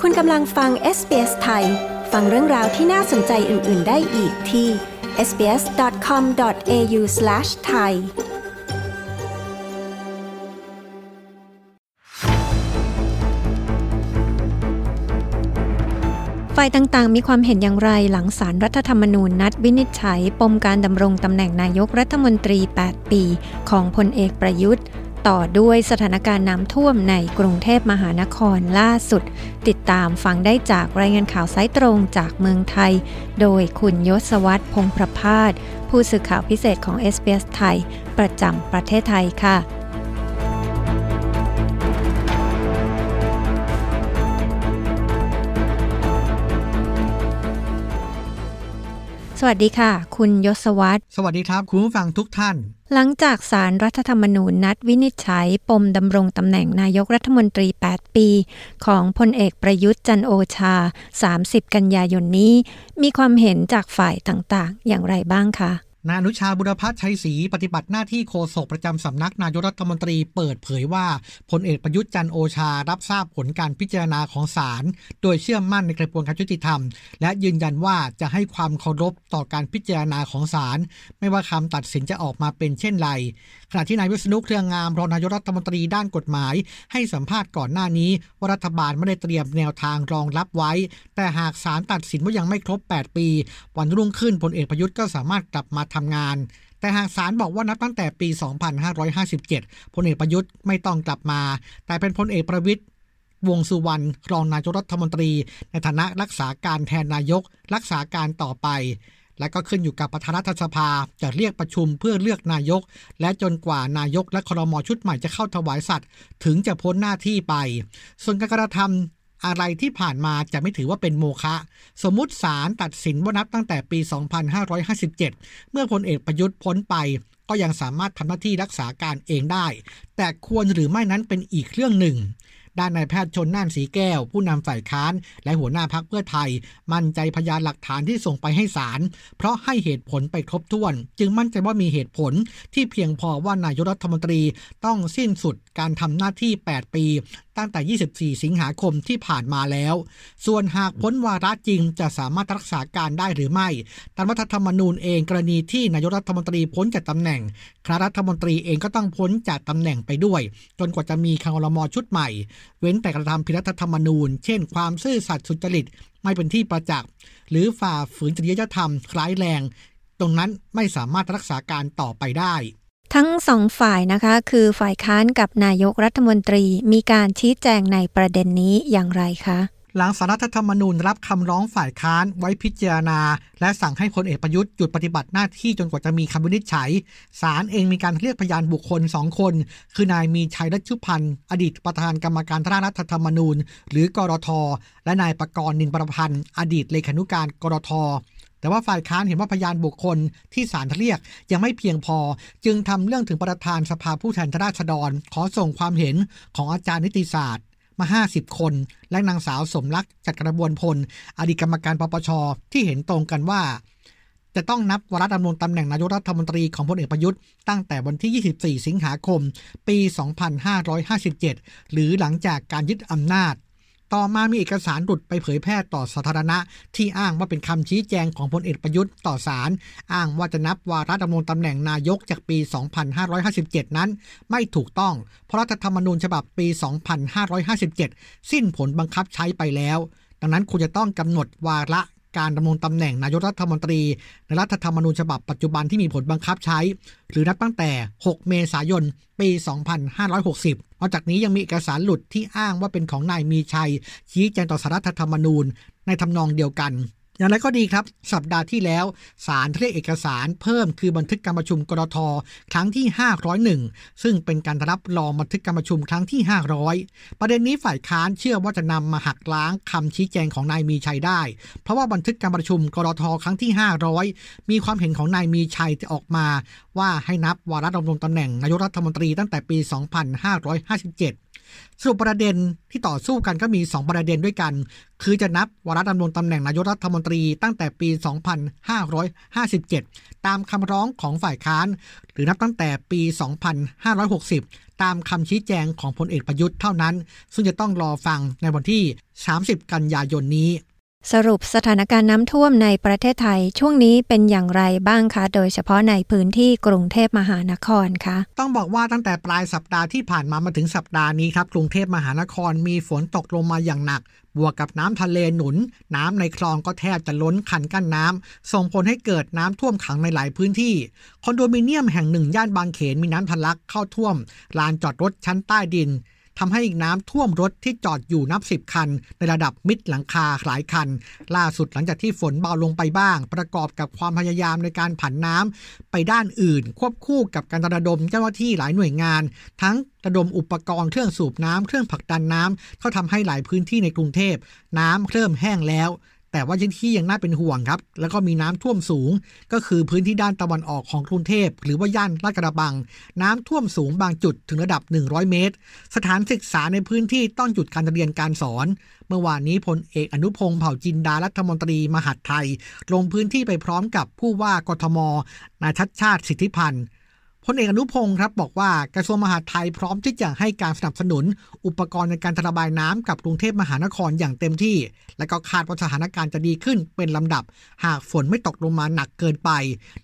คุณกำลังฟัง SBS ไทย ฟังเรื่องราวที่น่าสนใจอื่น ๆ ได้อีกที่ sbs.com.au/thai ฝ่ายต่างๆ มีความเห็นอย่างไรหลังสารรัฐธรรมนูญนัดวินิจฉัย ปมการดำรงตำแหน่งนายกรัฐมนตรี 8 ปี ของพลเอกประยุทธ์ ต่อด้วยสถานการณ์น้ำท่วมในกรุงเทพมหานครล่าสุด ติดตามฟังได้จากรายงานข่าวสายตรงจากเมืองไทย โดยคุณยศวัตรพงประพาสผู้สื่อข่าวพิเศษของ SBS ไทย ประจำประเทศไทยค่ะ สวัสดีค่ะ คุณยศวัตรสวัสดีครับคุณผู้ฟังทุกท่าน หลังจากสารรัฐธรรมนูญนัดวินิจฉัย ปมดำรงตำแหน่งนายกรัฐมนตรี 8 ปี ของพลเอกประยุทธ์จันโอชา 30 กันยายนนี้ มีความเห็นจากฝ่ายต่างๆ อย่างไรบ้างคะ นายอนุชาบุรพัฒน์ชัยศรีปฏิบัติหน้าที่โฆษกประจำสำนักนายกรัฐมนตรีเปิดเผยว่าพลเอกประยุทธ์จันโอชารับทราบผลการพิจารณาของศาลโดยเชื่อมั่นในกระบวนการยุติธรรม และยืนยันว่าจะให้ความเคารพต่อการพิจารณาของศาลไม่ว่าคำตัดสินจะออกมาเป็นเช่นไร ขณะที่นายวิษณุเครืองามรองนายกรัฐมนตรีด้านกฎหมาย ให้สัมภาษณ์ก่อนหน้านี้ ว่ารัฐบาลไม่ได้เตรียมแนวทางรองรับไว้ แต่หากศาลตัดสินว่ายังไม่ครบ 8 ปี วันรุ่งขึ้นพลเอกประยุทธ์ก็สามารถกลับมาทำงานแต่หากศาลบอกว่านับตั้งแต่ปี 2557 พลเอกประยุทธ์ไม่ต้องกลับมา แต่เป็นพลเอกประวิตยวงสุวรรณรองนายกรัฐมนตรี ในฐานะรักษาการแทนนายก รักษาการต่อไป และก็ขึ้นอยู่กับประธานรัฐสภาจะเรียกประชุมเพื่อเลือกนายก และจนกว่านายกและครมชุดใหม่จะเข้าถวายสัตย์ถึงจะพ้นหน้าที่ไป ส่วนการกระทำอะไรที่ผ่านมาจะไม่ถือว่าเป็นโมฆะ สมมุติศาลตัดสินว่านับตั้งแต่ปี 2557 เมื่อพลเอกประยุทธ์พ้นไป ก็ยังสามารถทำหน้าที่รักษาการเองได้ แต่ควรหรือไม่นั้นเป็นอีกเรื่องหนึ่ง ด้านนายแพทย์ชนน่านสีแก้ว ผู้นำฝ่ายค้าน และหัวหน้าพักเพื่อไทย มั่นใจพยานหลักฐานที่ส่งไปให้ศาลเพราะให้เหตุผลไปครบถ้วน จึงมั่นใจว่ามีเหตุผลที่เพียงพอว่านายกรัฐมนตรีต้องสิ้นสุดการทำหน้าที่ 8 ปี ตั้งแต่ 24 สิงหาคมที่ผ่านมาแล้ว ส่วนหากพ้นวาระจริงจะสามารถรักษาการได้หรือไม่ตามรัฐธรรมนูญเองกรณีที่นายกรัฐมนตรีพ้นจากตำแหน่งคณะรัฐมนตรีเองก็ต้องพ้นจากตำแหน่งไปด้วย จนกว่าจะมีครมอชุดใหม่ เว้นแต่กระทำผิดรัฐธรรมนูญ เช่น ความซื่อสัตย์สุจริตไม่เป็นที่ประจักษ์หรือฝ่าฝืนจริยธรรมคล้ายแรง ตรงนั้นไม่สามารถรักษาการต่อไปได้ ทั้งสองฝ่ายนะคะคือฝ่ายค้านกับนายกรัฐมนตรีมีการชี้แจงในประเด็นนี้อย่างไรคะหลังสารรัฐธรรมนูญรับคำร้องฝ่ายค้านไว้พิจารณา และสั่งให้พลเอกประยุทธ์หยุดปฏิบัติหน้าที่จนกว่าจะมีคำวินิจฉัยศาลเองมีการเรียกพยานบุคคลสองคน คือนายมีชัยรัชุพันธ์ อดีตประธานกรรมการร่างรัฐธรรมนูญ หรือกรท และนายประกรณ์นินประพันธ์ อดีตเลขานุการกรท แต่ว่าฝ่ายค้านเห็นว่าพยานบุคคลที่ศาลเรียกยังไม่เพียงพอ จึงทำเรื่องถึงประธานสภาผู้แทนราษฎร ขอส่งความเห็นของอาจารย์นิติศาสตร์มา 50 คน และนางสาวสมรักจัดกระบวนพล อดีตกรรมการปปช ที่เห็นตรงกันว่า จะต้องนับวาระดำรงตำแหน่งนายกรัฐมนตรีของพลเอกประยุทธ์ตั้งแต่วันที่ 24 สิงหาคม ปี 2557 หรือหลังจากการยึดอำนาจ ต่อมามีเอกสารหลุดไปเผยแพร่ต่อสาธารณะ ที่อ้างว่าเป็นคำชี้แจงของพลเอกประยุทธ์ต่อศาลอ้างว่าจะนับวาระดำรงตำแหน่งนายกจากปี 2557 นั้น ไม่ถูกต้อง เพราะรัฐธรรมนูญฉบับปี 2557 สิ้นผลบังคับใช้ไปแล้ว ดังนั้นคุณจะต้องกำหนดวาระ การดำรงตำแหน่งนายกรัฐมนตรี ในรัฐธรรมนูญฉบับปัจจุบันที่มีผลบังคับใช้ หรือนับตั้งแต่ 6 เมษายน ปี 2560นอกจากนี้ยังมีเอกสารหลุดที่อ้างว่าเป็นของนายมีชัย ชี้แจงต่อสารรัฐธรรมนูญในทำนองเดียวกัน อย่างไรก็ดีครับ สัปดาห์ที่แล้วศาลเรียกเอกสารเพิ่มคือบันทึกการประชุมกรทครั้งที่ 501 ซึ่งเป็นการรับรองบันทึกการประชุมครั้งที่ 500 ประเด็นนี้ฝ่ายค้านเชื่อว่าจะนำมาหักล้างคำชี้แจงของนายมีชัยได้ เพราะว่าบันทึกการประชุมกรทครั้งที่ 500 มีความเห็นของนายมีชัยจะออกมา ว่าให้นับวาระดำรงตำแหน่งนายกรัฐมนตรีตั้งแต่ปี 2557 สรุปประเด็นที่ต่อสู้กันก็มี 2 ประเด็นด้วยกัน คือจะนับวาระดำรงตำแหน่งนายกรัฐมนตรีตั้งแต่ปี 2557 ตามคำร้องของฝ่ายค้าน หรือนับตั้งแต่ปี 2560 ตามคำชี้แจงของพลเอกประยุทธ์เท่านั้น ซึ่งจะต้องรอฟังในวันที่ 30 กันยายนนี้ สรุปสถานการณ์น้ำท่วมในประเทศไทยช่วงนี้เป็นอย่างไรบ้างคะ โดยเฉพาะในพื้นที่กรุงเทพมหานครคะ ต้องบอกว่าตั้งแต่ปลายสัปดาห์ที่ผ่านมามาถึงสัปดาห์นี้ครับกรุงเทพมหานครมีฝนตกลงมาอย่างหนัก บวกกับน้ำทะเลหนุน น้ำในคลองก็แทบจะล้นคันกั้นน้ำส่งผลให้เกิดน้ำท่วมขังในหลายพื้นที่ คอนโดมิเนียมแห่งหนึ่งย่านบางเขนมีน้ำทะลักเข้าท่วมลานจอดรถชั้นใต้ดิน ทำให้น้ำท่วมรถที่จอดอยู่นับสิบคัน ในระดับมิดหลังคาหลายคัน ล่าสุดหลังจากที่ฝนเบาลงไปบ้าง ประกอบกับความพยายามในการผันน้ำไปด้านอื่น ควบคู่กับการระดมเจ้าหน้าที่หลายหน่วยงาน ทั้งระดมอุปกรณ์เครื่องสูบน้ำเครื่องผลักดันน้ำก็ทำให้หลายพื้นที่ในกรุงเทพน้ำเริ่มแห้งแล้ว แต่ว่าที่ยังน่าเป็นห่วงครับ แล้วก็มีน้ำท่วมสูง ก็คือพื้นที่ด้านตะวันออกของกรุงเทพ หรือว่าย่านลาดกระบัง น้ำท่วมสูงบางจุดถึงระดับ 100 เมตร สถานศึกษาในพื้นที่ต้องหยุดการเรียนการสอน เมื่อวานนี้พลเอกอนุพงศ์เผ่าจินดารัฐมนตรีมหาดไทย ลงพื้นที่ไปพร้อมกับผู้ว่ากทมนายชัดชาติสิทธิพันธ์ พลเอกอนุพงศ์ครับบอกว่ากระทรวงมหาดไทยพร้อมที่จะให้การสนับสนุน อุปกรณ์ในการระบายน้ำกับกรุงเทพมหานครอย่างเต็มที่ และก็คาดว่าสถานการณ์จะดีขึ้นเป็นลำดับ หากฝนไม่ตกลงมาหนักเกินไป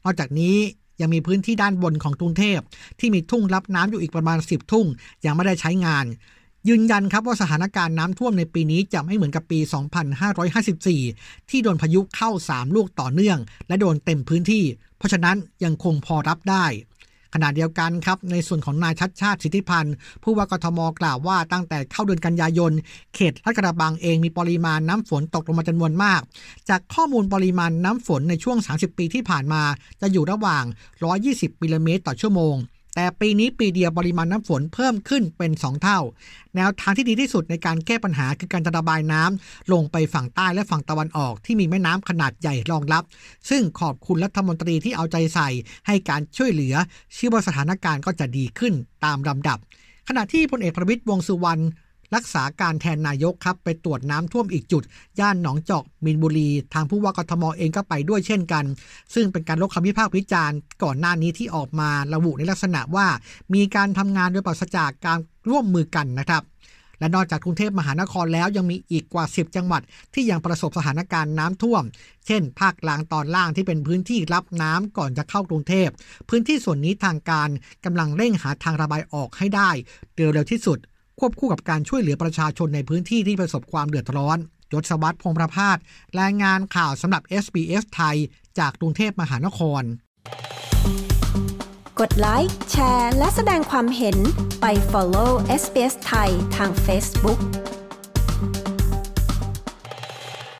นอกจากนี้ยังมีพื้นที่ด้านบนของกรุงเทพ ที่มีทุ่งรับน้ำอยู่อีกประมาณ 10 ทุ่ง ยังไม่ได้ใช้งาน ยืนยันครับว่าสถานการณ์น้ำท่วมในปีนี้จะไม่เหมือนกับปี 2554 ที่โดนพายุเข้า 3 ลูกต่อเนื่อง และโดนเต็มพื้นที่ เพราะฉะนั้นยังคงพอรับได้ ขณะเดียวกันครับในส่วนของนายชัดชาติสิทธิพันธ์ผู้ว่ากทมกล่าวว่าตั้งแต่เข้าเดือนกันยายน เขตลาดกระบังเองมีปริมาณน้ำฝนตกลงมาจำนวนมาก จากข้อมูลปริมาณน้ำฝนในช่วง 30 ปีที่ผ่านมา จะอยู่ระหว่าง 120มิลลิเมตรต่อชั่วโมง แต่ปีนี้ปีเดียวปริมาณน้ำฝนเพิ่มขึ้นเป็น 2 เท่า แนวทางที่ดีที่สุดในการแก้ปัญหาคือการระบายน้ำลงไปฝั่งใต้และฝั่งตะวันออกที่มีแม่น้ำขนาดใหญ่รองรับ ซึ่งขอบคุณรัฐมนตรีที่เอาใจใส่ให้การช่วยเหลือเชื่อว่าสถานการณ์ก็จะดีขึ้นตามลำดับ ขณะที่พลเอกประวิตยวงสุวรรณ รักษาการแทนนายกครับไปตรวจน้ำท่วมอีกจุด ย่านหนองจอกมินบุรี ทางผู้ว่ากทมเองก็ไปด้วยเช่นกัน ซึ่งเป็นการลบคำพิพากษ์วิจารณ์ก่อนหน้านี้ที่ออกมาระบุในลักษณะว่า มีการทำงานโดยปราศจากการร่วมมือกันนะครับและนอกจากกรุงเทพมหานครแล้วยังมีอีกกว่า 10 จังหวัด ที่ยังประสบสถานการณ์น้ำท่วม เช่น ภาคกลางตอนล่างที่เป็นพื้นที่รับน้ำก่อนจะเข้ากรุงเทพ พื้นที่ส่วนนี้ทางการกำลังเร่งหาทางระบายออกให้ได้เร็วที่สุด ควบคู่กับการช่วยเหลือประชาชนในพื้นที่ที่ประสบความเดือดร้อนยศวัตรพงประพาสรายงานข่าวสำหรับ SBS ไทย จากกรุงเทพมหานคร กดไลค์แชร์ และแสดงความเห็นไป follow SBS ไทยทาง Facebook